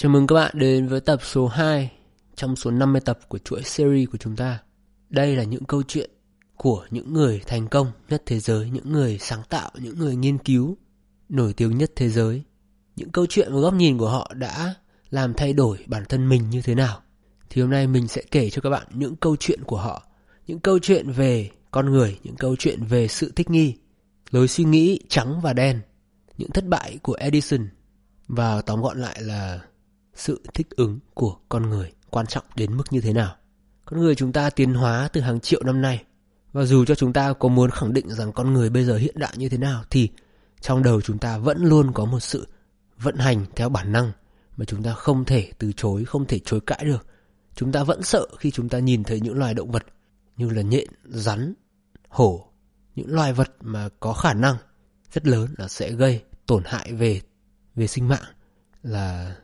Chào mừng các bạn đến với tập số 2 trong số 50 tập của chuỗi series của chúng ta. Đây là những câu chuyện của những người thành công nhất thế giới, những người sáng tạo, những người nghiên cứu nổi tiếng nhất thế giới. Những câu chuyện và góc nhìn của họ đã làm thay đổi bản thân mình như thế nào. Thì hôm nay mình sẽ kể cho các bạn những câu chuyện của họ, những câu chuyện về con người, những câu chuyện về sự thích nghi, lối suy nghĩ trắng và đen, những thất bại của Edison và tóm gọn lại là sự thích ứng của con người quan trọng đến mức như thế nào. Con người chúng ta tiến hóa từ hàng triệu năm nay và dù cho chúng ta có muốn khẳng định rằng con người bây giờ hiện đại như thế nào thì trong đầu chúng ta vẫn luôn có một sự vận hành theo bản năng mà chúng ta không thể từ chối, không thể chối cãi được. Chúng ta vẫn sợ khi chúng ta nhìn thấy những loài động vật như là nhện, rắn, hổ, những loài vật mà có khả năng rất lớn là sẽ gây tổn hại về về sinh mạng là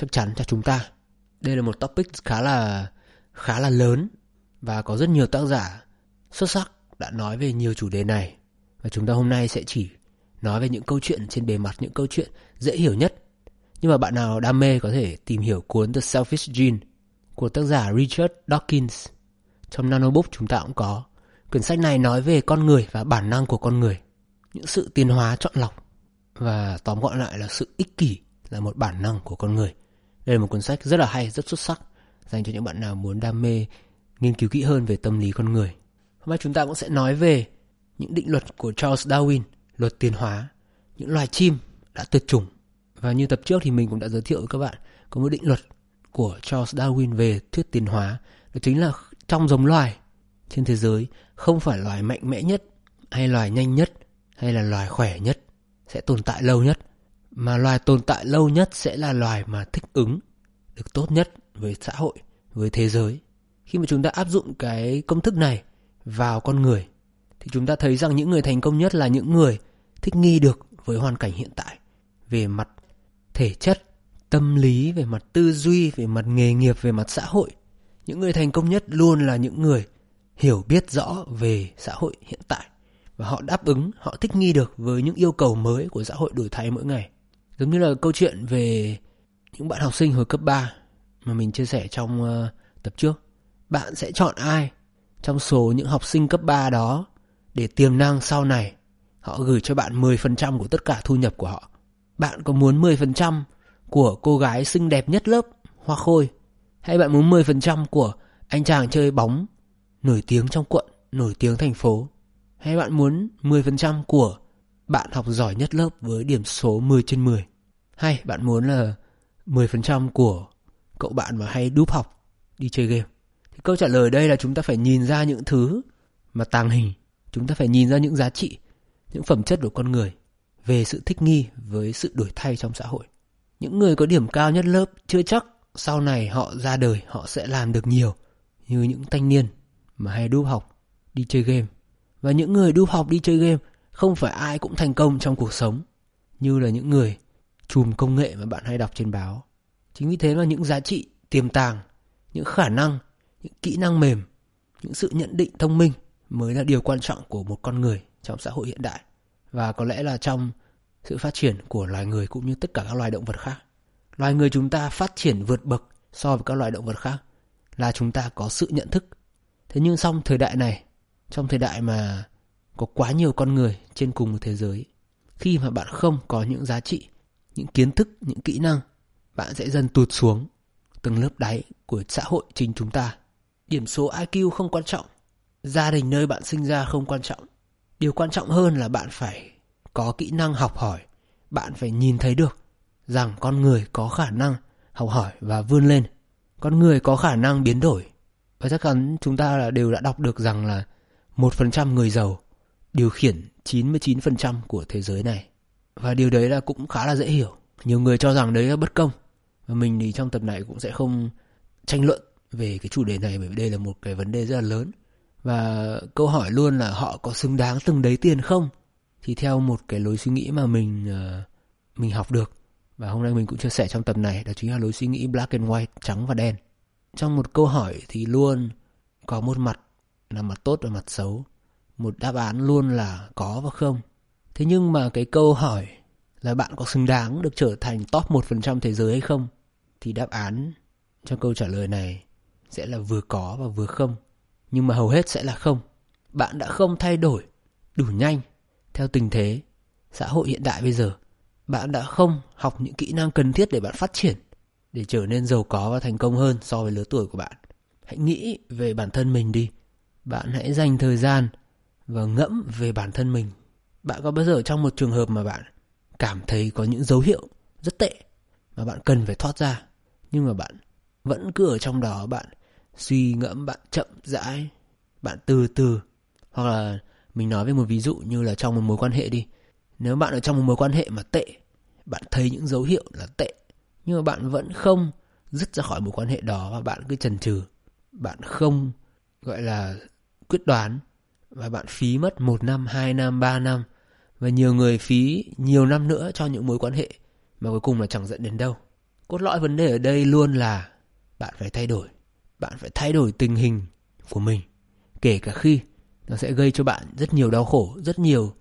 chắc chắn cho chúng ta. Đây là một topic khá là khá là lớn và có rất nhiều tác giả xuất sắc đã nói về nhiều chủ đề này và chúng ta hôm nay sẽ chỉ nói về những câu chuyện trên bề mặt những câu chuyện dễ hiểu nhất. Nhưng mà bạn nào đam mê có thể tìm hiểu cuốn The Selfish Gene của tác giả Richard Dawkins. Trong Nanobook chúng ta cũng có. Quyển sách này nói về con người và bản năng của con người, những sự tiến hóa chọn lọc và tóm gọn lại là sự ích kỷ là một bản năng của con người. Đây là một cuốn sách rất là hay, rất xuất sắc dành cho những bạn nào muốn đam mê nghiên cứu kỹ hơn về tâm lý con người. Hôm nay chúng ta cũng sẽ nói về những định luật của Charles Darwin, luật tiến hóa, những loài chim đã tuyệt chủng. Và như tập trước thì mình cũng đã giới thiệu với các bạn có một định luật của Charles Darwin về thuyết tiến hóa. Đó chính là trong giống loài trên thế giới không phải loài mạnh mẽ nhất hay loài nhanh nhất hay là loài khỏe nhất sẽ tồn tại lâu nhất mà loài tồn tại lâu nhất sẽ là loài mà thích ứng được tốt nhất với xã hội với thế giới khi mà chúng ta áp dụng cái công thức này vào con người thì chúng ta thấy rằng những người thành công nhất là những người thích nghi được với hoàn cảnh hiện tại về mặt thể chất tâm lý về mặt tư duy về mặt nghề nghiệp về mặt xã hội những người thành công nhất luôn là những người hiểu biết rõ về xã hội hiện tại và họ đáp ứng, họ thích nghi được với những yêu cầu mới của xã hội đổi thay mỗi ngày. Giống như là câu chuyện về những bạn học sinh hồi cấp 3 mà mình chia sẻ trong uh, tập trước. Bạn sẽ chọn ai trong số những học sinh cấp 3 đó để tiềm năng sau này họ gửi cho bạn 10% của tất cả thu nhập của họ. Bạn có muốn 10% của cô gái xinh đẹp nhất lớp Hoa Khôi hay bạn muốn 10% của anh chàng chơi bóng nổi tiếng trong quận, nổi tiếng thành phố hay bạn muốn 10% của bạn học giỏi nhất lớp với điểm số 10 trên 10? Hay bạn muốn là 10% của cậu bạn mà hay đúp học đi chơi game? Thì câu trả lời đây là chúng ta phải nhìn ra những thứ mà tàng hình. Chúng ta phải nhìn ra những giá trị, những phẩm chất của con người về sự thích nghi với sự đổi thay trong xã hội. Những người có điểm cao nhất lớp chưa chắc sau này họ ra đời họ sẽ làm được nhiều như những thanh niên mà hay đúp học, đi chơi game và những người đúp học đi chơi game không phải ai cũng thành công trong cuộc sống như là những người chùm công nghệ mà bạn hay đọc trên báo. Chính vì thế mà những giá trị tiềm tàng, những khả năng, những kỹ năng mềm, những sự nhận định thông minh mới là điều quan trọng của một con người trong xã hội hiện đại và có lẽ là trong sự phát triển của loài người cũng như tất cả các loài động vật khác. Loài người chúng ta phát triển vượt bậc so với các loài động vật khác là chúng ta có sự nhận thức. Thế nhưng xong thời đại này trong thời đại mà có quá nhiều con người trên cùng một thế giới. Khi mà bạn không có những giá trị, những kiến thức, những kỹ năng, bạn sẽ dần tụt xuống từng lớp đáy của xã hội chính chúng ta. Điểm số iq không quan trọng, gia đình nơi bạn sinh ra không quan trọng. Điều quan trọng hơn là bạn phải có kỹ năng học hỏi. Bạn phải nhìn thấy được rằng con người có khả năng học hỏi và vươn lên. Con người có khả năng biến đổi. Và chắc chắn chúng ta đều đã đọc được rằng là 1% người giàu điều khiển 99% của thế giới này. Và điều đấy là cũng khá là dễ hiểu. Nhiều người cho rằng đấy là bất công. Và mình thì trong tập này cũng sẽ không tranh luận về cái chủ đề này bởi vì đây là một cái vấn đề rất là lớn. Và câu hỏi luôn là họ có xứng đáng từng đấy tiền không? Thì theo một cái lối suy nghĩ mà mình ờ, mình học được và hôm nay mình cũng chia sẻ trong tập này đó chính là lối suy nghĩ black and white, trắng và đen. Trong một câu hỏi thì luôn có một mặt là mặt tốt và mặt xấu một đáp án luôn là có và không thế nhưng mà cái câu hỏi là bạn có xứng đáng được trở thành top 1% thế giới hay không thì đáp án cho câu trả lời này sẽ là vừa có và vừa không. Nhưng mà hầu hết sẽ là không. Bạn đã không thay đổi đủ nhanh theo tình thế xã hội hiện đại bây giờ. Bạn đã không học những kỹ năng cần thiết để bạn phát triển, để trở nên giàu có và thành công hơn so với lứa tuổi của bạn. Hãy nghĩ về bản thân mình đi. Bạn hãy dành thời gian và ngẫm về bản thân mình. Bạn có bao giờ trong một trường hợp mà bạn cảm thấy có những dấu hiệu rất tệ mà bạn cần phải thoát ra, nhưng mà bạn vẫn cứ ở trong đó bạn suy ngẫm, bạn chậm rãi, bạn từ từ. Hoặc là mình nói về một ví dụ như là trong một mối quan hệ đi. Nếu bạn ở trong một mối quan hệ mà tệ, bạn thấy những dấu hiệu là tệ, nhưng mà bạn vẫn không dứt ra khỏi mối quan hệ đó và bạn cứ chần chừ, bạn không gọi là quyết đoán và bạn phí mất một năm, hai năm, ba năm và nhiều người phí nhiều năm nữa cho những mối quan hệ mà cuối cùng là chẳng dẫn đến đâu. Cốt lõi vấn đề ở đây luôn là bạn phải thay đổi. Bạn phải thay đổi tình hình của mình. Kể cả khi nó sẽ gây cho bạn rất nhiều đau khổ, rất nhiều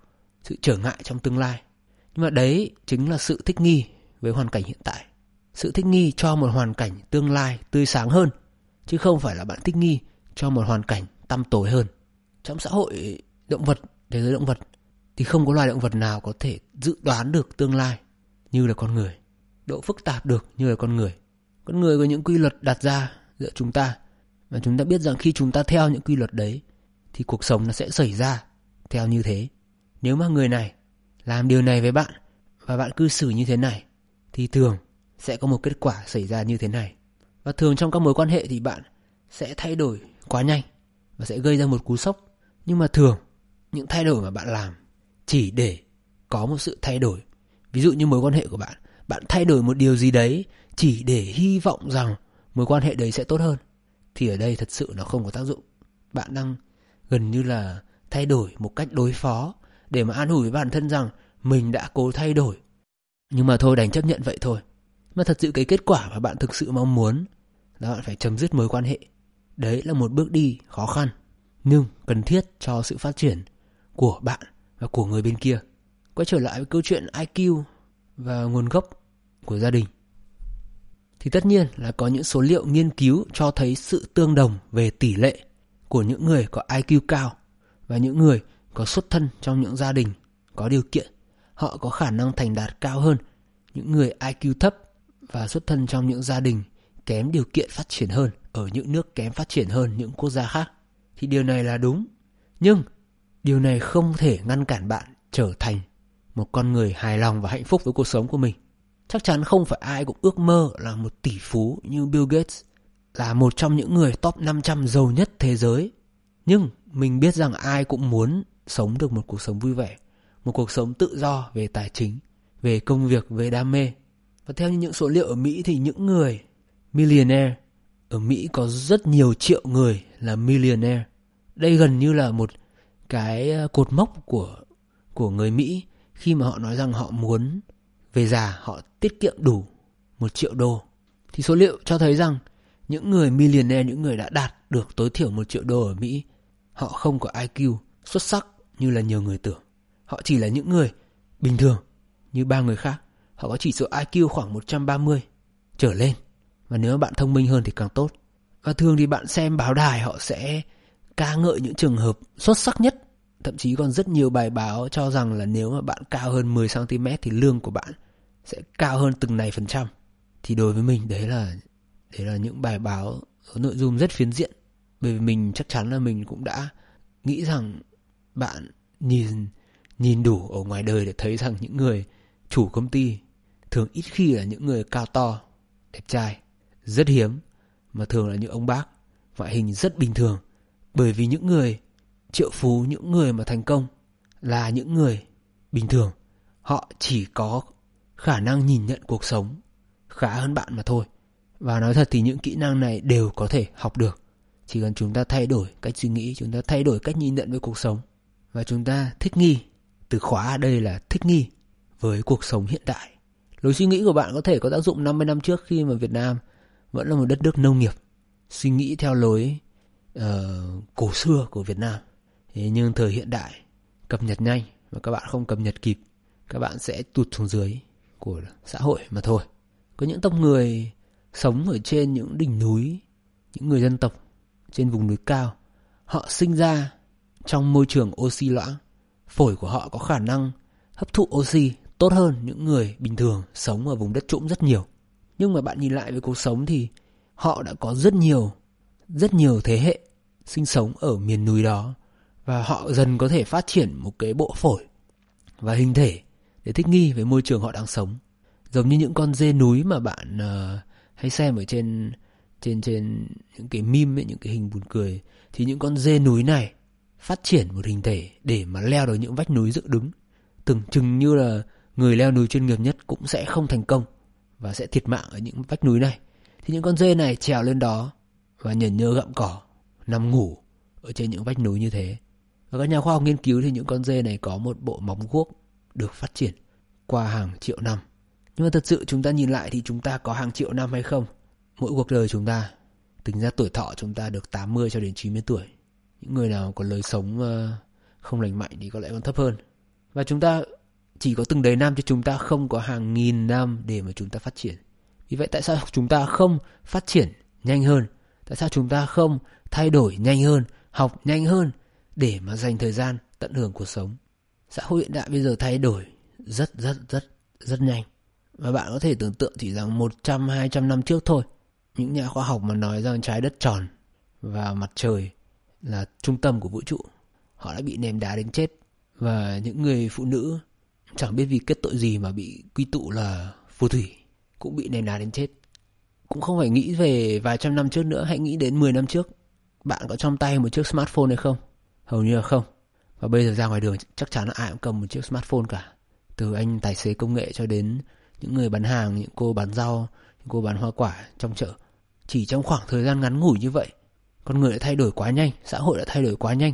sự trở ngại trong tương lai. Nhưng mà đấy chính là sự thích nghi với hoàn cảnh hiện tại. Sự thích nghi cho một hoàn cảnh tương lai tươi sáng hơn, chứ không phải là bạn thích nghi cho một hoàn cảnh tăm tối hơn. Trong xã hội động vật, thế giới động vật, thì không có loài động vật nào có thể dự đoán được tương lai như là con người. Độ phức tạp được như là con người. Con người có những quy luật đặt ra giữa chúng ta. Và chúng ta biết rằng khi chúng ta theo những quy luật đấy thì cuộc sống nó sẽ xảy ra theo như thế. Nếu mà người này làm điều này với bạn và bạn cư xử như thế này thì thường sẽ có một kết quả xảy ra như thế này. Và thường trong các mối quan hệ thì bạn sẽ thay đổi quá nhanh và sẽ gây ra một cú sốc. Nhưng mà thường những thay đổi mà bạn làm chỉ để có một sự thay đổi. Ví dụ như mối quan hệ của bạn, bạn thay đổi một điều gì đấy chỉ để hy vọng rằng mối quan hệ đấy sẽ tốt hơn thì ở đây thật sự nó không có tác dụng. Bạn đang gần như là thay đổi một cách đối phó để mà an ủi với bản thân rằng mình đã cố thay đổi. Nhưng mà thôi đành chấp nhận vậy thôi. Mà thật sự cái kết quả mà bạn thực sự mong muốn là bạn phải chấm dứt mối quan hệ. Đấy là một bước đi khó khăn nhưng cần thiết cho sự phát triển của bạn và của người bên kia. Quay trở lại với câu chuyện IQ và nguồn gốc của gia đình. Thì tất nhiên là có những số liệu nghiên cứu cho thấy sự tương đồng về tỷ lệ của những người có IQ cao và những người có xuất thân trong những gia đình có điều kiện. Họ có khả năng thành đạt cao hơn những người IQ thấp và xuất thân trong những gia đình kém điều kiện phát triển hơn, ở những nước kém phát triển hơn những quốc gia khác. Thì điều này là đúng. Nhưng điều này không thể ngăn cản bạn trở thành một con người hài lòng và hạnh phúc với cuộc sống của mình. Chắc chắn không phải ai cũng ước mơ là một tỷ phú như Bill Gates, là một trong những người top 500 giàu nhất thế giới. Nhưng mình biết rằng ai cũng muốn sống được một cuộc sống vui vẻ, một cuộc sống tự do về tài chính, về công việc, về đam mê. Và theo những số liệu ở Mỹ thì những người millionaire ở Mỹ có rất nhiều triệu người là millionaire. Đây gần như là một cái ờ, cột mốc của của người Mỹ khi mà họ nói rằng họ muốn về già họ tiết kiệm đủ một triệu đô. Thì số liệu cho thấy rằng những người millionaire, những người đã đạt được tối thiểu một triệu đô ở Mỹ, họ không có IQ xuất sắc như là nhiều người tưởng. Họ chỉ là những người bình thường như ba người khác. Họ có chỉ số IQ khoảng 130 trở lên. Và nếu bạn thông minh hơn thì càng tốt. Và thường thì bạn xem báo đài họ sẽ ca ngợi những trường hợp xuất sắc nhất. Thậm chí còn rất nhiều bài báo cho rằng là nếu mà bạn cao hơn 10cm thì lương của bạn sẽ cao hơn từng này phần trăm. Thì đối với mình đấy là đấy là những bài báo có nội dung rất phiến diện. Bởi vì mình chắc chắn là mình cũng đã nghĩ rằng bạn nhìn nhìn đủ ở ngoài đời để thấy rằng những người chủ công ty thường ít khi là những người cao to, đẹp trai, rất hiếm, mà thường là những ông bác. Ngoại hình rất bình thường, bởi vì những người, triệu phú những người mà thành công là những người bình thường. Họ chỉ có khả năng nhìn nhận cuộc sống khá hơn bạn mà thôi. Và nói thật thì những kỹ năng này đều có thể học được. Chỉ cần chúng ta thay đổi cách suy nghĩ, chúng ta thay đổi cách nhìn nhận với cuộc sống. Và chúng ta thích nghi, từ khóa ở đây là thích nghi với cuộc sống hiện đại lối suy nghĩ của bạn có thể có tác dụng 50 năm trước khi mà Việt Nam vẫn là một đất nước nông nghiệp suy nghĩ theo lối uh, cổ xưa của Việt Nam thế nhưng thời hiện đại cập nhật nhanh mà các bạn không cập nhật kịp các bạn sẽ tụt xuống dưới của xã hội mà thôi có những tộc người sống ở trên những đỉnh núi, những người dân tộc trên vùng núi cao. Họ sinh ra trong môi trường oxy loãng. Phổi của họ có khả năng hấp thụ oxy tốt hơn những người bình thường sống ở vùng đất trũng rất nhiều. Nhưng mà bạn nhìn lại với cuộc sống thì họ đã có rất nhiều, rất nhiều thế hệ sinh sống ở miền núi đó và họ dần có thể phát triển một cái bộ phổi và hình thể để thích nghi với môi trường họ đang sống. Giống như những con dê núi mà bạn uh, hay xem ở trên trên trên những cái meme ấy, những cái hình buồn cười thì những con dê núi này phát triển một hình thể để mà leo được những vách núi dựng đứng. Tưởng chừng như là người leo núi chuyên nghiệp nhất cũng sẽ không thành công và sẽ thiệt mạng ở những vách núi này. Thì những con dê này trèo lên đó và nhẩn nhơ gặm cỏ, nằm ngủ ở trên những vách núi như thế. Và các nhà khoa học nghiên cứu thì những con dê này có một bộ móng guốc được phát triển qua hàng triệu năm. Nhưng mà thật sự chúng ta nhìn lại thì chúng ta có hàng triệu năm hay không? Mỗi cuộc đời chúng ta, tính ra tuổi thọ chúng ta được 80 cho đến 90 tuổi. Những người nào có lời sống ờ, không lành mạnh thì có lẽ còn thấp hơn. Và chúng ta chỉ có từng đấy năm chứ chúng ta không có hàng nghìn năm để mà chúng ta phát triển. Vì vậy tại sao chúng ta không phát triển nhanh hơn? Tại sao chúng ta không thay đổi nhanh hơn, học nhanh hơn để mà dành thời gian tận hưởng cuộc sống? Xã hội hiện đại bây giờ thay đổi rất rất rất rất nhanh. Và bạn có thể tưởng tượng chỉ rằng 100 200 năm trước thôi, những nhà khoa học mà nói rằng trái đất tròn và mặt trời là trung tâm của vũ trụ, họ đã bị ném đá đến chết và những người phụ nữ chẳng biết vì kết tội gì mà bị quy tụ là phù thủy cũng bị ném đá đến chết. Cũng không phải nghĩ về vài trăm năm trước nữa, hãy nghĩ đến 10 năm trước. Bạn có trong tay một chiếc smartphone hay không? Hầu như là không. Và bây giờ ra ngoài đường chắc chắn là ai cũng cầm một chiếc smartphone cả. Từ anh tài xế công nghệ cho đến những người bán hàng, những cô bán rau, những cô bán hoa quả trong chợ. Chỉ trong khoảng thời gian ngắn ngủi như vậy, con người đã thay đổi quá nhanh, xã hội đã thay đổi quá nhanh.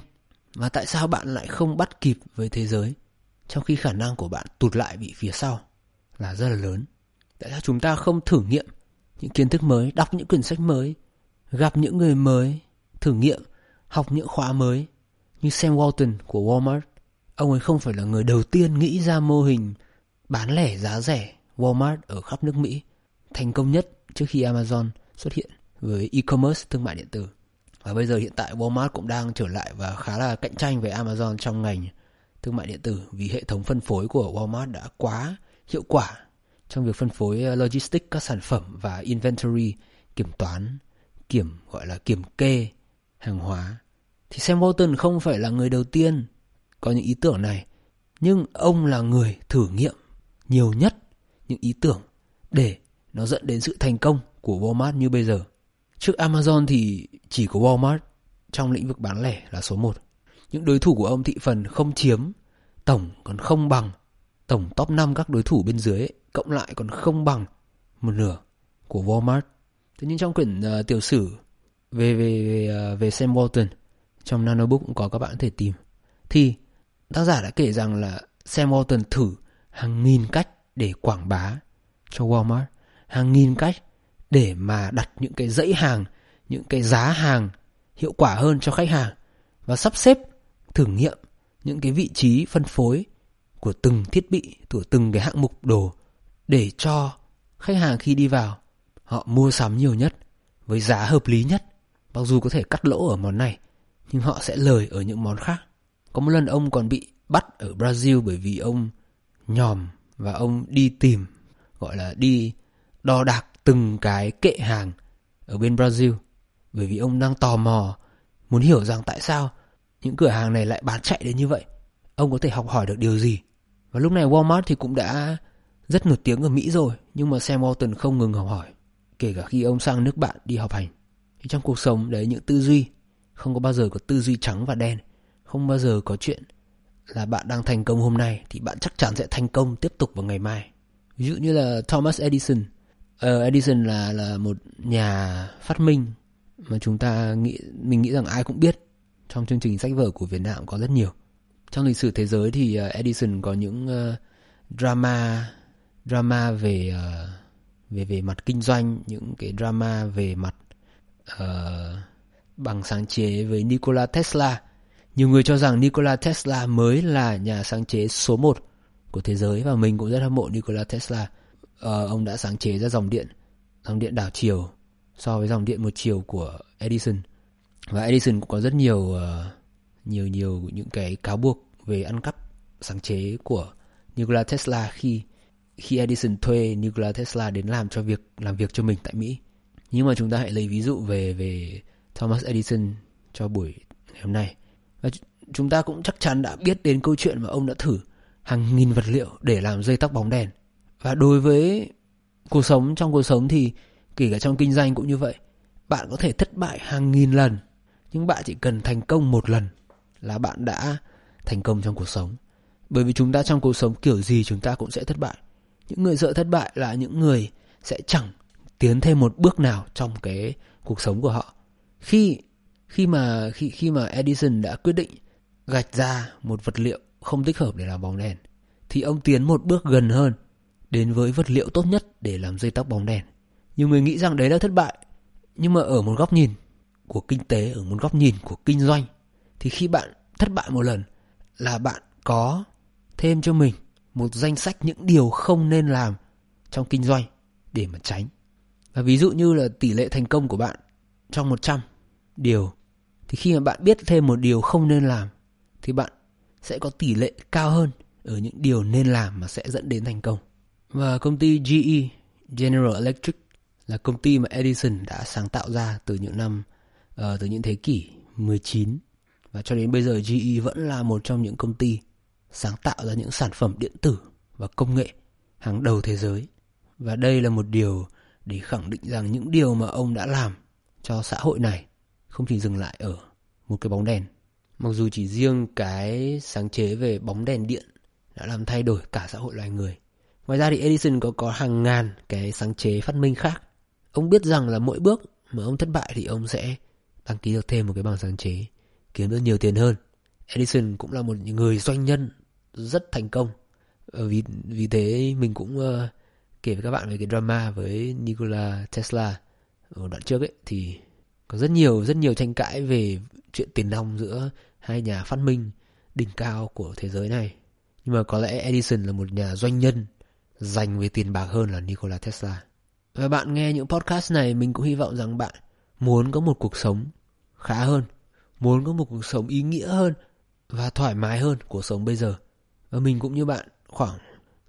Và tại sao bạn lại không bắt kịp với thế giới? Trong khi khả năng của bạn tụt lại bị phía sau là rất là lớn. Tại sao chúng ta không thử nghiệm những kiến thức mới, đọc những quyển sách mới, gặp những người mới, thử nghiệm, học những khóa mới như Sam Walton của Walmart. Ông ấy không phải là người đầu tiên nghĩ ra mô hình bán lẻ giá rẻ Walmart ở khắp nước Mỹ, thành công nhất trước khi Amazon xuất hiện với e-commerce thương mại điện tử. Và bây giờ hiện tại Walmart cũng đang trở lại và khá là cạnh tranh với Amazon trong ngành thương mại điện tử vì hệ thống phân phối của Walmart đã quá hiệu quả trong việc phân phối ờ, logistics các sản phẩm và inventory, kiểm toán, kiểm, gọi là kiểm kê hàng hóa thì Sam Walton không phải là người đầu tiên có những ý tưởng này, nhưng ông là người thử nghiệm nhiều nhất những ý tưởng để nó dẫn đến sự thành công của Walmart như bây giờ. Trước Amazon thì chỉ có Walmart trong lĩnh vực bán lẻ là số 1. Những đối thủ của ông thị phần không chiếm, tổng còn không bằng, tổng top 5 các đối thủ bên dưới ấy, cộng lại còn không bằng một nửa của Walmart. Thế nhưng trong quyển uh, tiểu sử về về về, uh, ờ, về Sam Walton trong Nanobook cũng có các bạn có thể tìm. Thì tác giả đã kể rằng là Sam Walton thử hàng nghìn cách để quảng bá cho Walmart, hàng nghìn cách để mà đặt những cái dãy hàng, những cái giá hàng hiệu quả hơn cho khách hàng và sắp xếp thử nghiệm những cái vị trí phân phối của từng thiết bị, của từng cái hạng mục đồ để cho khách hàng khi đi vào họ mua sắm nhiều nhất với giá hợp lý nhất. Mặc dù có thể cắt lỗ ở món này, nhưng họ sẽ lời ở những món khác. Có một lần ông còn bị bắt ở Brazil bởi vì ông nhòm và ông đi tìm gọi là đi đo đạc từng cái kệ hàng ở bên Brazil bởi vì ông đang tò mò muốn hiểu rằng tại sao những cửa hàng này lại bán chạy đến như vậy. Ông có thể học hỏi được điều gì? Và lúc này Walmart thì cũng đã rất nổi tiếng ở Mỹ rồi, nhưng mà Sam Walton không ngừng học hỏi, kể cả khi ông sang nước bạn đi học hành. Thì trong cuộc sống đấy những tư duy, không có bao giờ có tư duy trắng và đen, không bao giờ có chuyện là bạn đang thành công hôm nay thì bạn chắc chắn sẽ thành công tiếp tục vào ngày mai. Ví dụ như là Thomas Edison. Uh, Edison là là một nhà phát minh mà chúng ta nghĩ mình nghĩ rằng ai cũng biết trong chương trình sách vở của Việt Nam có rất nhiều. Trong lịch sử thế giới thì uh, Edison có những uh, drama drama về uh, về về mặt kinh doanh, những cái drama về mặt uh, bằng sáng chế với Nikola Tesla. Nhiều người cho rằng Nikola Tesla mới là nhà sáng chế số 1 của thế giới và mình cũng rất hâm mộ Nikola Tesla. Uh, ông đã sáng chế ra dòng điện dòng điện đảo chiều so với dòng điện một chiều của Edison và Edison cũng có rất nhiều uh, nhiều nhiều những cái cáo buộc về ăn cắp sáng chế của Nikola Tesla khi khi Edison thuê Nikola Tesla đến làm cho việc làm việc cho mình tại Mỹ. Nhưng mà chúng ta hãy lấy ví dụ về về Thomas Edison cho buổi ngày hôm nay. Và chúng ta cũng chắc chắn đã biết đến câu chuyện mà ông đã thử hàng nghìn vật liệu để làm dây tóc bóng đèn. Và đối với cuộc sống trong cuộc sống thì kể cả trong kinh doanh cũng như vậy. Bạn có thể thất bại hàng nghìn lần, nhưng bạn chỉ cần thành công một lần là bạn đã thành công trong cuộc sống. Bởi vì chúng ta trong cuộc sống kiểu gì chúng ta cũng sẽ thất bại. Những người sợ thất bại là những người sẽ chẳng tiến thêm một bước nào trong cái cuộc sống của họ. Khi khi mà khi khi mà Edison đã quyết định gạch ra một vật liệu không thích hợp để làm bóng đèn thì ông tiến một bước gần hơn đến với vật liệu tốt nhất để làm dây tóc bóng đèn. Nhiều người nghĩ rằng đấy là thất bại, nhưng mà ở một góc nhìn của kinh tế, ở một góc nhìn của kinh doanh thì khi bạn thất bại một lần là bạn có thêm cho mình một danh sách những điều không nên làm trong kinh doanh để mà tránh. Và ví dụ như là tỷ lệ thành công của bạn trong 100 điều thì khi mà bạn biết thêm một điều không nên làm thì bạn sẽ có tỷ lệ cao hơn ở những điều nên làm mà sẽ dẫn đến thành công. Và công ty GE, General Electric là công ty mà Edison đã sáng tạo ra từ những năm uh, từ những thế kỷ 19 và cho đến bây giờ GE vẫn là một trong những công ty sáng tạo ra những sản phẩm điện tử và công nghệ hàng đầu thế giới. Và đây là một điều để khẳng định rằng những điều mà ông đã làm cho xã hội này không chỉ dừng lại ở một cái bóng đèn. Mặc dù chỉ riêng cái sáng chế về bóng đèn điện đã làm thay đổi cả xã hội loài người. Ngoài ra thì Edison có có hàng ngàn cái sáng chế phát minh khác. Ông biết rằng là mỗi bước mà ông thất bại thì ông sẽ đăng ký được thêm một cái bằng sáng chế, kiếm được nhiều tiền hơn. Edison cũng là một người doanh nhân rất thành công. Ờ, vì vì thế mình cũng uh, kể với các bạn về cái drama với Nikola Tesla ở đoạn trước ấy thì có rất nhiều rất nhiều tranh cãi về chuyện tiền nong giữa hai nhà phát minh đỉnh cao của thế giới này. Nhưng mà có lẽ Edison là một nhà doanh nhân dành về tiền bạc hơn là Nikola Tesla. Và bạn nghe những podcast này mình cũng hy vọng rằng bạn muốn có một cuộc sống khá hơn, muốn có một cuộc sống ý nghĩa hơn và thoải mái hơn cuộc sống bây giờ. Và mình cũng như bạn khoảng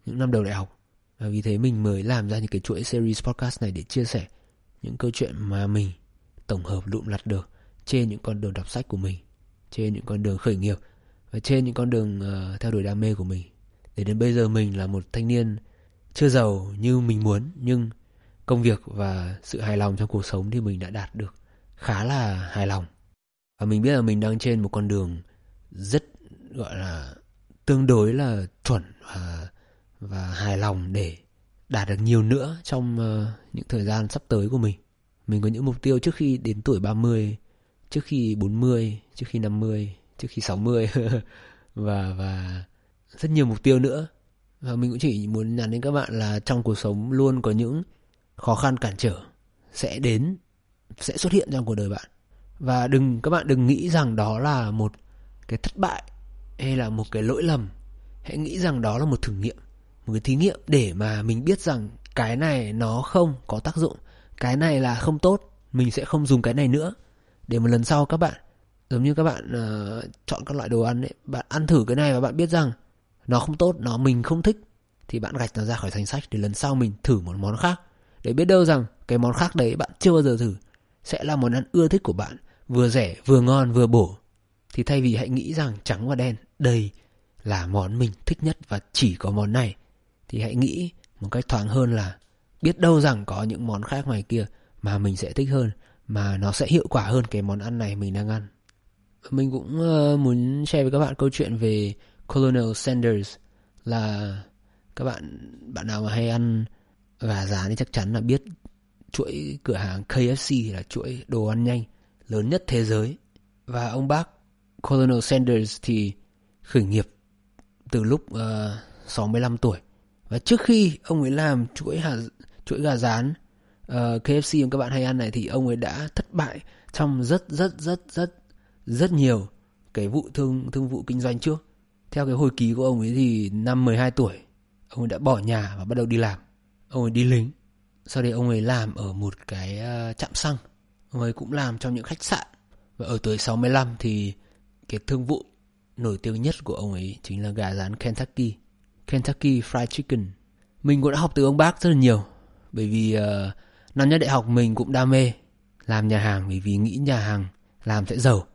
những năm đầu đại học. Và vì thế mình mới làm ra những cái chuỗi series podcast này để chia sẻ những câu chuyện mà mình tổng hợp lụm lặt được trên những con đường đọc sách của mình, trên những con đường khởi nghiệp và trên những con đường uh, theo đuổi đam mê của mình. Để đến bây giờ mình là một thanh niên chưa giàu như mình muốn nhưng công việc và sự hài lòng trong cuộc sống thì mình đã đạt được khá là hài lòng. Và mình biết là mình đang trên một con đường rất gọi là tương đối là chuẩn và và hài lòng để đạt được nhiều nữa trong uh, những thời gian sắp tới của mình. Mình có những mục tiêu trước khi đến tuổi 30, trước khi 40, trước khi 50, trước khi 60 và và rất nhiều mục tiêu nữa. Và mình cũng chỉ muốn nhắn đến các bạn là trong cuộc sống luôn có những khó khăn cản trở sẽ đến sẽ xuất hiện trong cuộc đời bạn. Và đừng các bạn đừng nghĩ rằng đó là một cái thất bại hay là một cái lỗi lầm. Hãy nghĩ rằng đó là một thử nghiệm, một cái thí nghiệm để mà mình biết rằng cái này nó không có tác dụng, cái này là không tốt, mình sẽ không dùng cái này nữa. Để một lần sau các bạn giống như các bạn uh, chọn các loại đồ ăn ấy, bạn ăn thử cái này và bạn biết rằng nó không tốt, nó mình không thích thì bạn gạch nó ra khỏi danh sách để lần sau mình thử một món khác. Để biết đâu rằng cái món khác đấy bạn chưa bao giờ thử sẽ là món ăn ưa thích của bạn, vừa rẻ, vừa ngon, vừa bổ. Thì thay vì hãy nghĩ rằng trắng và đen, đây là món mình thích nhất và chỉ có món này, thì hãy nghĩ một cách thoáng hơn là biết đâu rằng có những món khác ngoài kia mà mình sẽ thích hơn, mà nó sẽ hiệu quả hơn cái món ăn này mình đang ăn. Mình cũng uh, muốn share với các bạn câu chuyện về Colonel Sanders là các bạn bạn nào mà hay ăn gà rán thì chắc chắn là biết chuỗi cửa hàng KFC là chuỗi đồ ăn nhanh lớn nhất thế giới và ông bác Colonel Sanders thì khởi nghiệp từ lúc ờ, uh, 65 tuổi và trước khi ông ấy làm chuỗi hà, chuỗi gà rán ờ, uh, KFC mà các bạn hay ăn này thì ông ấy đã thất bại trong rất rất rất rất rất nhiều cái vụ thương thương vụ kinh doanh trước. Theo cái hồi ký của ông ấy thì năm 12 tuổi ông ấy đã bỏ nhà và bắt đầu đi làm. Ông ấy đi lính. Sau đấy ông ấy làm ở một cái ờ, trạm xăng. Ông ấy cũng làm trong những khách sạn. Và ở tuổi 65 thì cái thương vụ nổi tiếng nhất của ông ấy chính là gà rán Kentucky. Kentucky Fried Chicken. Mình cũng đã học từ ông bác rất là nhiều. Bởi vì uh, năm nhất đại học mình cũng đam mê làm nhà hàng bởi vì nghĩ nhà hàng làm sẽ giàu.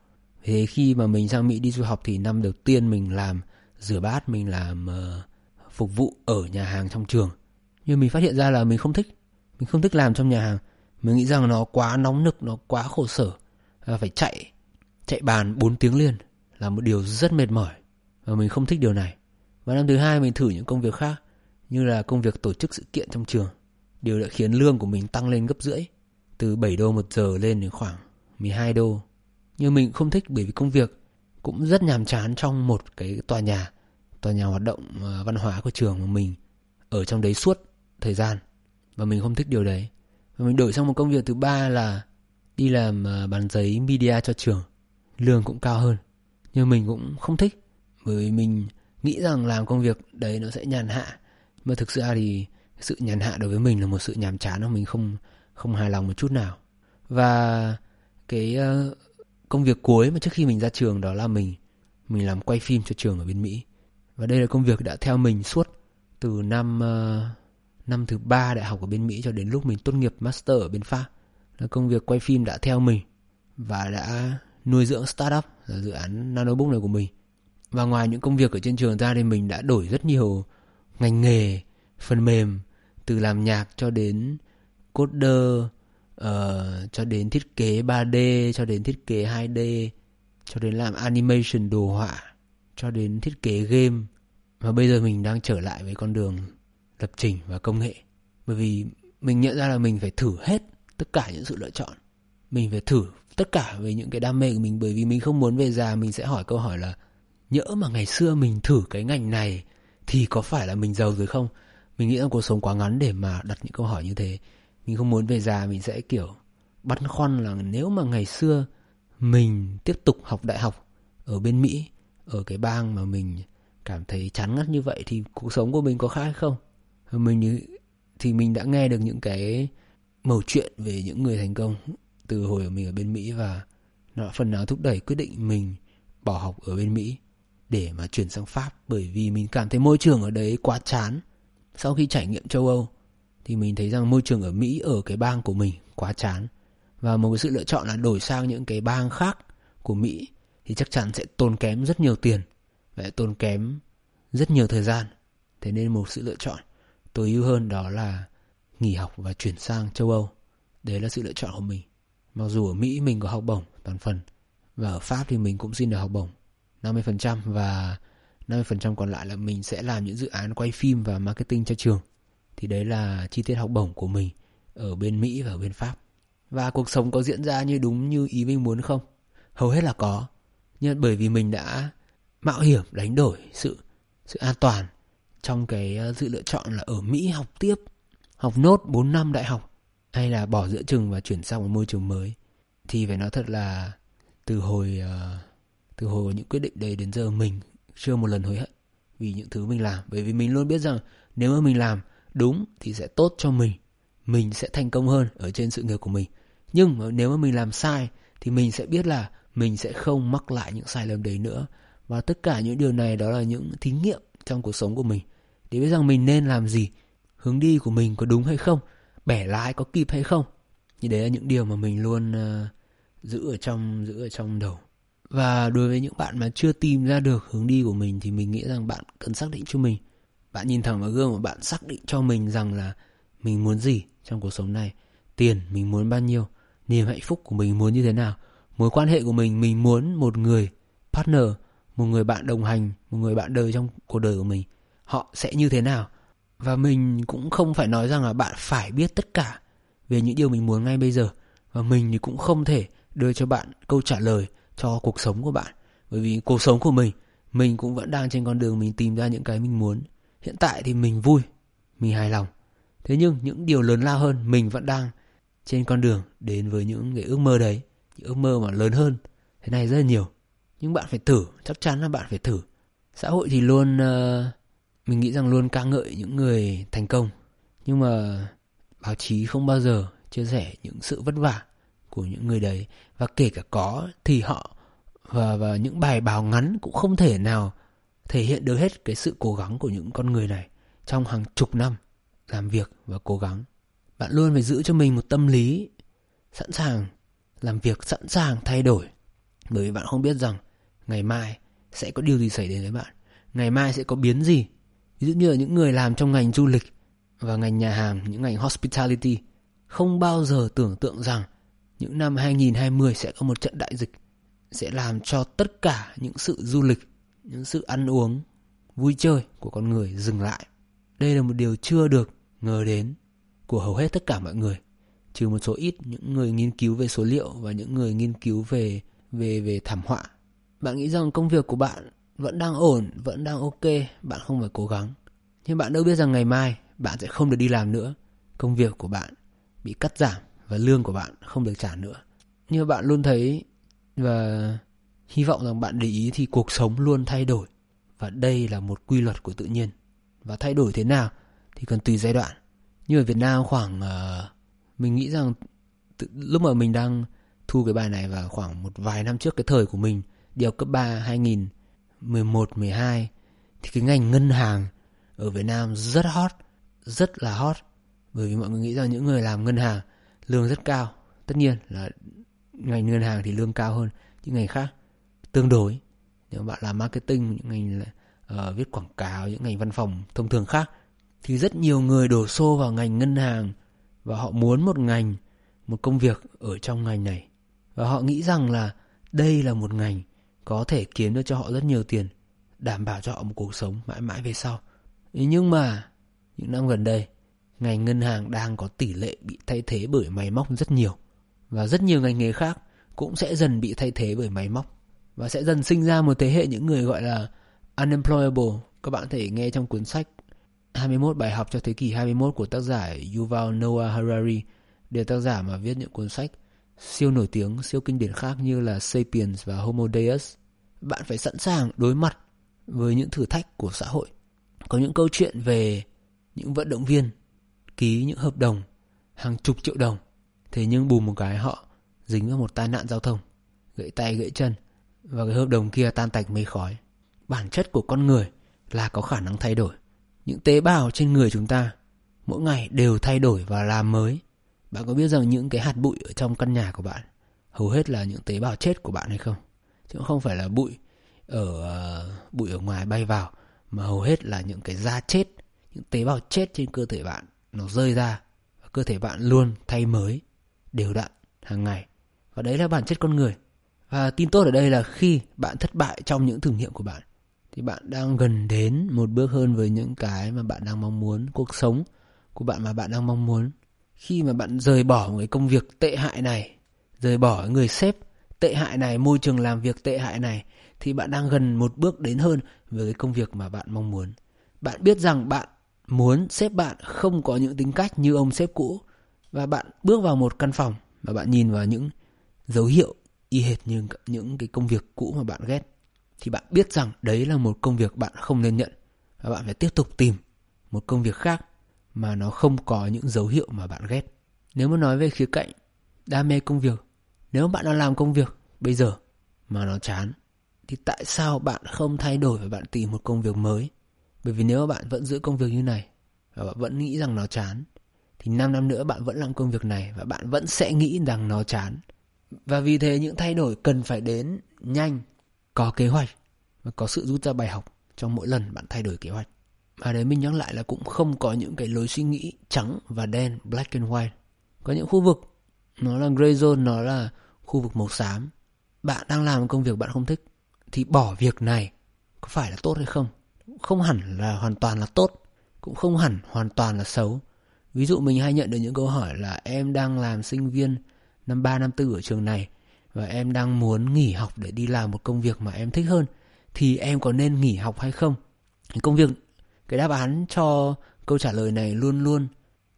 Thế khi mà mình sang mỹ đi du học thì năm đầu tiên mình làm rửa bát mình làm uh, phục vụ ở nhà hàng trong trường nhưng mình phát hiện ra là mình không thích. Mình không thích làm trong nhà hàng. Mình nghĩ rằng nó quá nóng nực, nó quá khổ sở. Và phải chạy chạy bàn 4 tiếng liền là một điều rất mệt mỏi. Và mình không thích điều này. Và năm thứ hai, mình thử những công việc khác, như là công việc tổ chức sự kiện trong trường. Điều đã khiến lương của mình tăng lên gấp rưỡi, từ 7 đô một giờ lên đến khoảng 12 đô. Nhưng mình không thích bởi vì công việc cũng rất nhàm chán trong một cái tòa nhà tòa nhà hoạt động ờ, văn hóa của trường mà mình ở trong đấy suốt thời gian. Và mình không thích điều đấy. Và mình đổi sang một công việc thứ ba là đi làm à, bán giấy media cho trường. Lương cũng cao hơn. Nhưng mình cũng không thích. Bởi vì mình nghĩ rằng làm công việc đấy nó sẽ nhàn hạ. Mà thực ra thì sự nhàn hạ đối với mình là một sự nhàm chán mà mình không không hài lòng một chút nào. Và cái ờ, công việc cuối mà trước khi mình ra trường đó là mình mình làm quay phim cho trường ở bên Mỹ. Và đây là công việc đã theo mình suốt từ năm ờ, năm thứ ba đại học ở bên Mỹ cho đến lúc mình tốt nghiệp master ở bên Pháp. Là công việc quay phim đã theo mình và đã nuôi dưỡng startup là dự án nanobook này của mình. Và ngoài những công việc ở trên trường ra thì mình đã đổi rất nhiều ngành nghề phần mềm từ làm nhạc cho đến coder uh, cho đến thiết kế 3D cho đến thiết kế 2D cho đến làm animation đồ họa cho đến thiết kế game. Và bây giờ mình đang trở lại với con đường lập trình và công nghệ. Bởi vì mình nhận ra là mình phải thử hết tất cả những sự lựa chọn. Mình phải thử tất cả về những cái đam mê của mình, bởi vì mình không muốn về già mình sẽ hỏi câu hỏi là, nhỡ mà ngày xưa mình thử cái ngành này thì có phải là mình giàu rồi không? Mình nghĩ rằng cuộc sống quá ngắn để mà đặt những câu hỏi như thế. Mình không muốn về già mình sẽ, kiểu, băn khoăn là nếu mà ngày xưa mình tiếp tục học đại học ở bên mỹ, ở cái bang mà mình cảm thấy chán ngắt như vậy thì cuộc sống của mình có khác hay không? Mình thì mình đã nghe được những cái mẩu chuyện về những người thành công từ hồi mình ở bên Mỹ và nó phần nào thúc đẩy quyết định mình bỏ học ở bên Mỹ để mà chuyển sang Pháp bởi vì mình cảm thấy môi trường ở đấy quá chán. Sau khi trải nghiệm châu Âu thì mình thấy rằng môi trường ở Mỹ ở cái bang của mình quá chán và một cái sự lựa chọn là đổi sang những cái bang khác của Mỹ thì chắc chắn sẽ tốn kém rất nhiều tiền và tốn kém rất nhiều thời gian. Thế nên một sự lựa chọn tối ưu hơn đó là nghỉ học và chuyển sang châu Âu. Đấy là sự lựa chọn của mình. Mặc dù ở Mỹ mình có học bổng toàn phần, và ở Pháp thì mình cũng xin được học bổng 50% và 50% còn lại là mình sẽ làm những dự án quay phim và marketing cho trường. Thì đấy là chi tiết học bổng của mình ở bên Mỹ và ở bên Pháp. Và cuộc sống có diễn ra như đúng như ý mình muốn không? Hầu hết là có. Nhưng bởi vì mình đã mạo hiểm, đánh đổi sự sự an toàn trong cái ờ, sự lựa chọn là ở Mỹ học tiếp, học nốt 4 năm đại học hay là bỏ giữa trường và chuyển sang một môi trường mới thì phải nói thật là từ hồi ờ, từ hồi những quyết định đấy đến giờ mình chưa một lần hối hận vì những thứ mình làm. Bởi vì mình luôn biết rằng nếu mà mình làm đúng thì sẽ tốt cho mình mình sẽ thành công hơn ở trên sự nghiệp của mình. Nhưng mà nếu mà mình làm sai thì mình sẽ biết là mình sẽ không mắc lại những sai lầm đấy nữa. Và tất cả những điều này đó là những thí nghiệm trong cuộc sống của mình để biết rằng mình nên làm gì hướng đi của mình có đúng hay không bẻ lái có kịp hay không. Như đấy là những điều mà mình luôn uh, giữ ở trong giữ ở trong đầu. Và đối với những bạn mà chưa tìm ra được hướng đi của mình thì mình nghĩ rằng bạn cần xác định cho mình. Bạn nhìn thẳng vào gương và bạn xác định cho mình rằng là mình muốn gì trong cuộc sống này. Tiền mình muốn bao nhiêu. Niềm hạnh phúc của mình muốn như thế nào. Mối quan hệ của mình mình muốn một người partner một người bạn đồng hành một người bạn đời trong cuộc đời của mình họ sẽ như thế nào. Và mình cũng không phải nói rằng là bạn phải biết tất cả về những điều mình muốn ngay bây giờ. Và mình thì cũng không thể đưa cho bạn câu trả lời cho cuộc sống của bạn. Bởi vì cuộc sống của mình mình cũng vẫn đang trên con đường mình tìm ra những cái mình muốn. Hiện tại thì mình vui mình hài lòng. Thế nhưng những điều lớn lao hơn mình vẫn đang trên con đường đến với những cái ước mơ đấy. Những ước mơ mà lớn hơn thế này rất là nhiều. Nhưng bạn phải thử chắc chắn là bạn phải thử. Xã hội thì luôn uh, mình nghĩ rằng luôn ca ngợi những người thành công. Nhưng mà báo chí không bao giờ chia sẻ những sự vất vả của những người đấy. Và kể cả có thì họ và và những bài báo ngắn cũng không thể nào thể hiện được hết cái sự cố gắng của những con người này trong hàng chục năm làm việc và cố gắng. Bạn luôn phải giữ cho mình một tâm lý sẵn sàng làm việc, sẵn sàng thay đổi. Bởi vì bạn không biết rằng ngày mai sẽ có điều gì xảy đến với bạn. Ngày mai sẽ có biến gì ví dụ như là những người làm trong ngành du lịch và ngành nhà hàng những ngành hospitality không bao giờ tưởng tượng rằng những năm 2020 sẽ có một trận đại dịch sẽ làm cho tất cả những sự du lịch, những sự ăn uống, vui chơi của con người dừng lại. Đây là một điều chưa được ngờ đến của hầu hết tất cả mọi người, trừ một số ít những người nghiên cứu về số liệu và những người nghiên cứu về về về thảm họa. Bạn nghĩ rằng công việc của bạn vẫn đang ổn, vẫn đang ok, bạn không phải cố gắng. Nhưng bạn đâu biết rằng ngày mai bạn sẽ không được đi làm nữa. Công việc của bạn bị cắt giảm và lương của bạn không được trả nữa. như bạn luôn thấy và hy vọng rằng bạn để ý thì cuộc sống luôn thay đổi và đây là một quy luật của tự nhiên và thay đổi thế nào thì cần tùy giai đoạn như ở Việt Nam khoảng uh, mình nghĩ rằng tự, lúc mà mình đang thu cái bài này vào khoảng một vài năm trước cái thời của mình đi học cấp 3 2011 12 thì cái ngành ngân hàng ở Việt Nam rất hot rất là hot. Bởi vì mọi người nghĩ rằng những người làm ngân hàng lương rất cao. Tất nhiên là ngành ngân hàng thì lương cao hơn những ngành khác tương đối. Nếu bạn làm marketing những ngành uh, viết quảng cáo những ngành văn phòng thông thường khác thì rất nhiều người đổ xô vào ngành ngân hàng và họ muốn một ngành một công việc ở trong ngành này. Và họ nghĩ rằng là đây là một ngành có thể kiếm được cho họ rất nhiều tiền đảm bảo cho họ một cuộc sống mãi mãi về sau. Nhưng mà những năm gần đây ngành ngân hàng đang có tỷ lệ bị thay thế bởi máy móc rất nhiều. Và rất nhiều ngành nghề khác cũng sẽ dần bị thay thế bởi máy móc. Và sẽ dần sinh ra một thế hệ những người gọi là unemployable. Các bạn thể nghe trong cuốn sách 21 bài học cho thế kỷ 21 của tác giả Yuval Noah Harari, đều tác giả mà viết những cuốn sách siêu nổi tiếng, siêu kinh điển khác như là Sapiens và Homo Deus. Bạn phải sẵn sàng đối mặt với những thử thách của xã hội. Có những câu chuyện về những vận động viên ký những hợp đồng hàng chục triệu đồng Thế nhưng bù một cái họ dính vào một tai nạn giao thông, gãy tay gãy chân và cái hợp đồng kia tan tạch mây khói. Bản chất của con người là có khả năng thay đổi. Những tế bào trên người chúng ta mỗi ngày đều thay đổi và làm mới. Bạn có biết rằng những cái hạt bụi ở trong căn nhà của bạn hầu hết là những tế bào chết của bạn hay không? Chứ không phải là bụi ở uh, bụi ở ngoài bay vào mà hầu hết là những cái da chết, những tế bào chết trên cơ thể bạn. Nó rơi ra và cơ thể bạn luôn thay mới đều đặn hàng ngày. Và đấy là bản chất con người. Và tin tốt ở đây là khi bạn thất bại trong những thử nghiệm của bạn thì bạn đang gần đến một bước hơn với những cái mà bạn đang mong muốn cuộc sống của bạn mà bạn đang mong muốn khi mà bạn rời bỏ một cái công việc tệ hại này, rời bỏ người sếp tệ hại này, môi trường làm việc tệ hại này, thì bạn đang gần một bước đến hơn với cái công việc mà bạn mong muốn. Bạn biết rằng bạn muốn sếp bạn không có những tính cách như ông sếp cũ, và bạn bước vào một căn phòng và bạn nhìn vào những dấu hiệu y hệt như những cái công việc cũ mà bạn ghét, thì bạn biết rằng đấy là một công việc bạn không nên nhận, và bạn phải tiếp tục tìm một công việc khác mà nó không có những dấu hiệu mà bạn ghét. Nếu muốn nói về khía cạnh đam mê công việc, nếu bạn đang làm công việc bây giờ mà nó chán thì tại sao bạn không thay đổi và bạn tìm một công việc mới? Bởi vì nếu bạn vẫn giữ công việc như này và bạn vẫn nghĩ rằng nó chán thì 5 năm nữa bạn vẫn làm công việc này và bạn vẫn sẽ nghĩ rằng nó chán. Và vì thế những thay đổi cần phải đến nhanh, có kế hoạch và có sự rút ra bài học trong mỗi lần bạn thay đổi kế hoạch. Và đấy mình nhắc lại là cũng không có những cái lối suy nghĩ trắng và đen, black and white. Có những khu vực nó là gray zone, nó là khu vực màu xám. Bạn đang làm công việc bạn không thích thì bỏ việc này có phải là tốt hay không? Không hẳn là hoàn toàn là tốt, cũng không hẳn hoàn toàn là xấu Ví dụ mình hay nhận được những câu hỏi là em đang làm sinh viên năm ba năm tư ở trường này và em đang muốn nghỉ học để đi làm một công việc mà em thích hơn thì em có nên nghỉ học hay không? Công việc cái đáp án cho câu trả lời này luôn luôn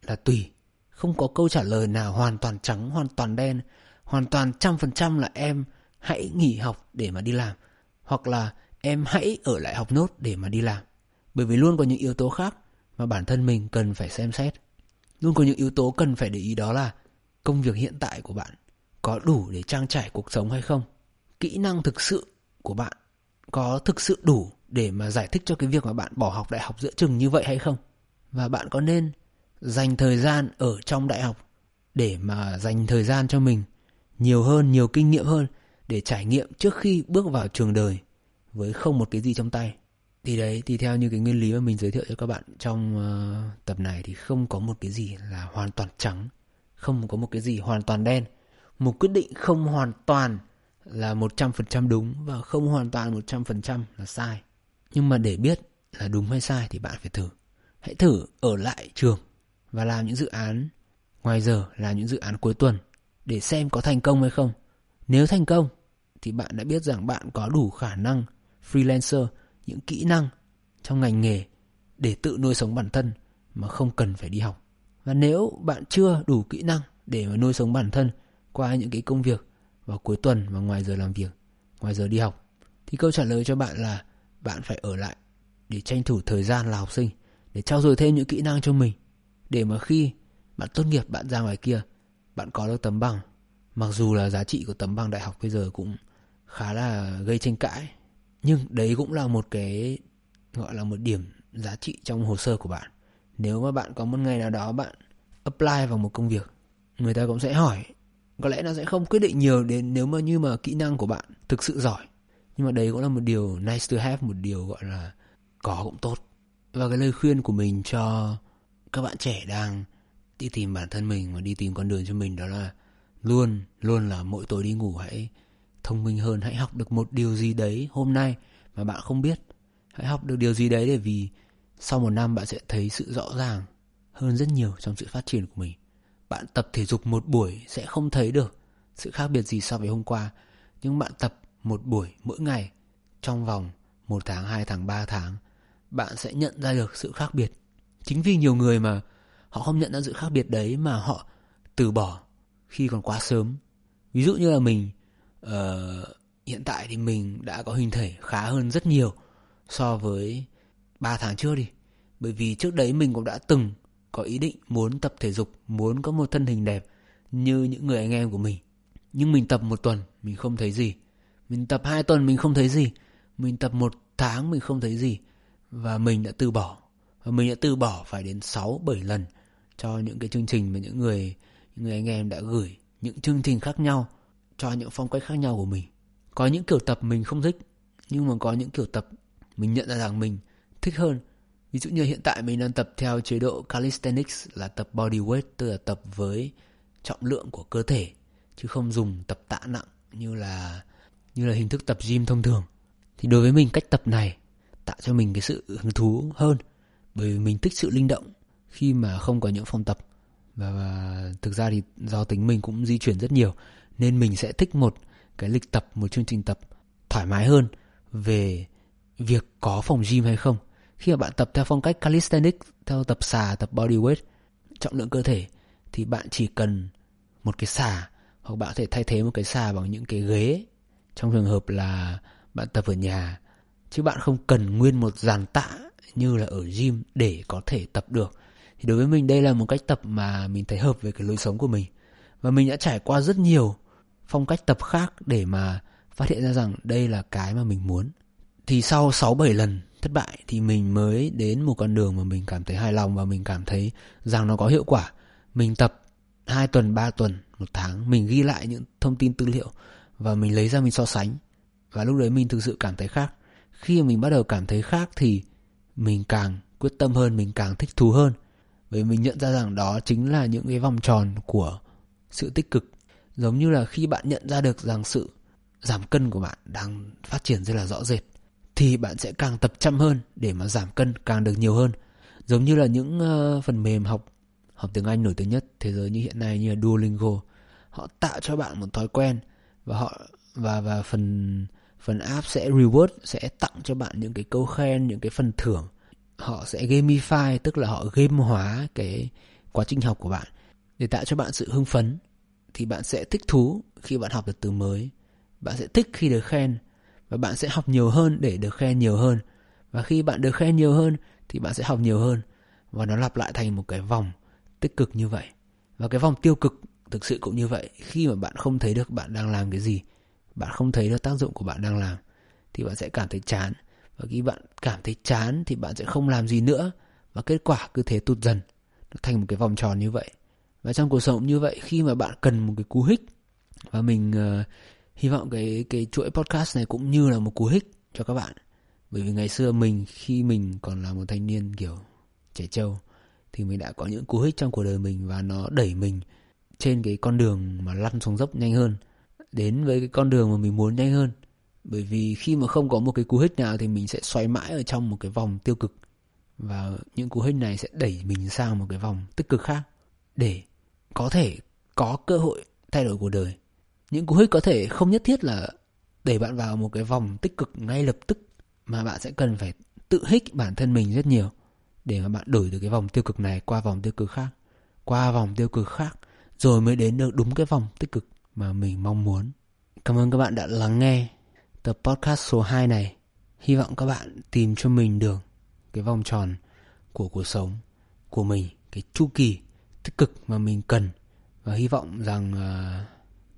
là tùy. Không có câu trả lời nào hoàn toàn trắng, hoàn toàn đen, hoàn toàn trăm phần trăm là em hãy nghỉ học để mà đi làm hoặc là em hãy ở lại học nốt để mà đi làm. Bởi vì luôn có những yếu tố khác mà bản thân mình cần phải xem xét. luôn có những yếu tố cần phải để ý đó là công việc hiện tại của bạn có đủ để trang trải cuộc sống hay không kỹ năng thực sự của bạn có thực sự đủ để mà giải thích cho cái việc mà bạn bỏ học đại học giữa chừng như vậy hay không? Và bạn có nên dành thời gian ở trong đại học để mà dành thời gian cho mình nhiều hơn nhiều kinh nghiệm hơn để trải nghiệm trước khi bước vào trường đời với không một cái gì trong tay? Thì đấy thì theo như cái nguyên lý mà mình giới thiệu cho các bạn trong uh, tập này thì không có một cái gì là hoàn toàn trắng không có một cái gì hoàn toàn đen. Một quyết định không hoàn toàn là 100% đúng và không hoàn toàn 100% là sai. Nhưng mà để biết là đúng hay sai thì bạn phải thử. Hãy thử ở lại trường và làm những dự án ngoài giờ là những dự án cuối tuần để xem có thành công hay không. Nếu thành công thì bạn đã biết rằng bạn có đủ khả năng freelancer, những kỹ năng trong ngành nghề để tự nuôi sống bản thân mà không cần phải đi học. Và nếu bạn chưa đủ kỹ năng để mà nuôi sống bản thân qua những cái công việc vào cuối tuần và ngoài giờ làm việc, ngoài giờ đi học, thì câu trả lời cho bạn là bạn phải ở lại để tranh thủ thời gian là học sinh, để trao dồi thêm những kỹ năng cho mình, để mà khi bạn tốt nghiệp bạn ra ngoài kia, bạn có được tấm bằng. Mặc dù là giá trị của tấm bằng đại học bây giờ cũng khá là gây tranh cãi, nhưng đấy cũng là một cái gọi là một điểm giá trị trong hồ sơ của bạn. Nếu mà bạn có một ngày nào đó bạn apply vào một công việc, người ta cũng sẽ hỏi có lẽ nó sẽ không quyết định nhiều đến nếu mà như mà kỹ năng của bạn thực sự giỏi nhưng mà đấy cũng là một điều nice to have, một điều gọi là có cũng tốt và cái lời khuyên của mình cho các bạn trẻ đang đi tìm bản thân mình và đi tìm con đường cho mình đó là luôn luôn là mỗi tối đi ngủ hãy thông minh hơn, hãy học được một điều gì đấy hôm nay mà bạn không biết hãy học được điều gì đấy để vì sau một năm bạn sẽ thấy sự rõ ràng hơn rất nhiều trong sự phát triển của mình bạn tập thể dục một buổi sẽ không thấy được sự khác biệt gì so với hôm qua. Nhưng bạn tập một buổi mỗi ngày trong vòng một tháng, hai tháng, ba tháng, bạn sẽ nhận ra được sự khác biệt. Chính vì nhiều người mà họ không nhận ra sự khác biệt đấy mà họ từ bỏ khi còn quá sớm. Ví dụ như là mình uh, hiện tại thì mình đã có hình thể khá hơn rất nhiều so với 3 tháng trước đi. Bởi vì trước đấy mình cũng đã từng có ý định muốn tập thể dục, muốn có một thân hình đẹp như những người anh em của mình. Nhưng mình tập một tuần, mình không thấy gì. Mình tập hai tuần, mình không thấy gì. Mình tập một tháng, mình không thấy gì. Và mình đã từ bỏ. Và mình đã từ bỏ phải đến 6-7 lần cho những cái chương trình mà những người, những người anh em đã gửi. Những chương trình khác nhau cho những phong cách khác nhau của mình. Có những kiểu tập mình không thích, nhưng mà có những kiểu tập mình nhận ra rằng mình thích hơn Ví dụ như hiện tại mình đang tập theo chế độ calisthenics là tập body weight, tức là tập với trọng lượng của cơ thể chứ không dùng tập tạ nặng như là như là hình thức tập gym thông thường. Thì đối với mình cách tập này tạo cho mình cái sự hứng thú hơn. Bởi vì mình thích sự linh động khi mà không có những phòng tập. Và, và thực ra thì do tính mình cũng di chuyển rất nhiều nên mình sẽ thích một cái lịch tập một chương trình tập thoải mái hơn về việc có phòng gym hay không. Khi mà bạn tập theo phong cách calisthenics theo tập xà tập body weight trọng lượng cơ thể thì bạn chỉ cần một cái xà hoặc bạn có thể thay thế một cái xà bằng những cái ghế trong trường hợp là bạn tập ở nhà chứ bạn không cần nguyên một dàn tạ như là ở gym để có thể tập được. Thì đối với mình đây là một cách tập mà mình thấy hợp với cái lối sống của mình. Và mình đã trải qua rất nhiều phong cách tập khác để mà phát hiện ra rằng đây là cái mà mình muốn. Thì sau 6 7 lần thất bại thì mình mới đến một con đường mà mình cảm thấy hài lòng và mình cảm thấy rằng nó có hiệu quả. Mình tập 2 tuần, 3 tuần, một tháng, mình ghi lại những thông tin tư liệu và mình lấy ra mình so sánh. Và lúc đấy mình thực sự cảm thấy khác. Khi mà mình bắt đầu cảm thấy khác thì mình càng quyết tâm hơn, mình càng thích thú hơn. Bởi mình nhận ra rằng đó chính là những cái vòng tròn của sự tích cực. Giống như là khi bạn nhận ra được rằng sự giảm cân của bạn đang phát triển rất là rõ rệt thì bạn sẽ càng tập chăm hơn để mà giảm cân càng được nhiều hơn. Giống như là những uh, phần mềm học học tiếng Anh nổi tiếng nhất thế giới như hiện nay như là Duolingo, họ tạo cho bạn một thói quen và họ và và phần phần app sẽ reward sẽ tặng cho bạn những cái câu khen, những cái phần thưởng. Họ sẽ gamify tức là họ game hóa cái quá trình học của bạn để tạo cho bạn sự hưng phấn thì bạn sẽ thích thú khi bạn học được từ mới. Bạn sẽ thích khi được khen và bạn sẽ học nhiều hơn để được khen nhiều hơn và khi bạn được khen nhiều hơn thì bạn sẽ học nhiều hơn và nó lặp lại thành một cái vòng tích cực như vậy và cái vòng tiêu cực thực sự cũng như vậy. Khi mà bạn không thấy được bạn đang làm cái gì bạn không thấy được tác dụng của bạn đang làm thì bạn sẽ cảm thấy chán. Và khi bạn cảm thấy chán thì bạn sẽ không làm gì nữa và kết quả cứ thế tụt dần. Nó thành một cái vòng tròn như vậy. Và trong cuộc sống cũng như vậy khi mà bạn cần một cái cú hích và mình uh, hy vọng cái cái chuỗi podcast này cũng như là một cú hích cho các bạn. Bởi vì ngày xưa mình khi mình còn là một thanh niên kiểu trẻ trâu thì mình đã có những cú hích trong cuộc đời mình và nó đẩy mình trên cái con đường mà lăn xuống dốc nhanh hơn, đến với cái con đường mà mình muốn nhanh hơn. Bởi vì khi mà không có một cái cú hích nào thì mình sẽ xoay mãi ở trong một cái vòng tiêu cực, và những cú hích này sẽ đẩy mình sang một cái vòng tích cực khác để có thể có cơ hội thay đổi cuộc đời. Những cú hích có thể không nhất thiết là đẩy bạn vào một cái vòng tích cực ngay lập tức, mà bạn sẽ cần phải tự hích bản thân mình rất nhiều để mà bạn đổi từ cái vòng tiêu cực này qua vòng tiêu cực khác, qua vòng tiêu cực khác rồi mới đến được đúng cái vòng tích cực mà mình mong muốn. Cảm ơn các bạn đã lắng nghe tập podcast số 2 này. Hy vọng các bạn tìm cho mình được cái vòng tròn của cuộc sống của mình cái chu kỳ tích cực mà mình cần. Và hy vọng rằng uh,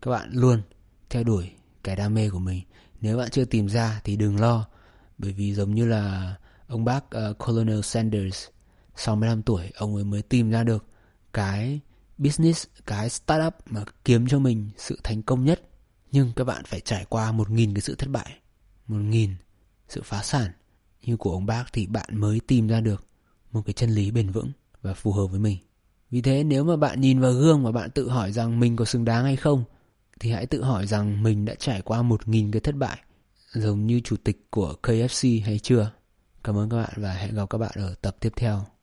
các bạn luôn theo đuổi cái đam mê của mình. Nếu bạn chưa tìm ra thì đừng lo bởi vì giống như là ông bác uh, Colonel Sanders 65 tuổi ông ấy mới tìm ra được cái business, cái startup mà kiếm cho mình sự thành công nhất nhưng các bạn phải trải qua một nghìn cái sự thất bại, một nghìn sự phá sản như của ông bác thì bạn mới tìm ra được một cái chân lý bền vững và phù hợp với mình vì thế nếu mà bạn nhìn vào gương và bạn tự hỏi rằng mình có xứng đáng hay không, thì hãy tự hỏi rằng mình đã trải qua một nghìn cái thất bại, giống như chủ tịch của KFC hay chưa. Cảm ơn các bạn và hẹn gặp các bạn ở tập tiếp theo.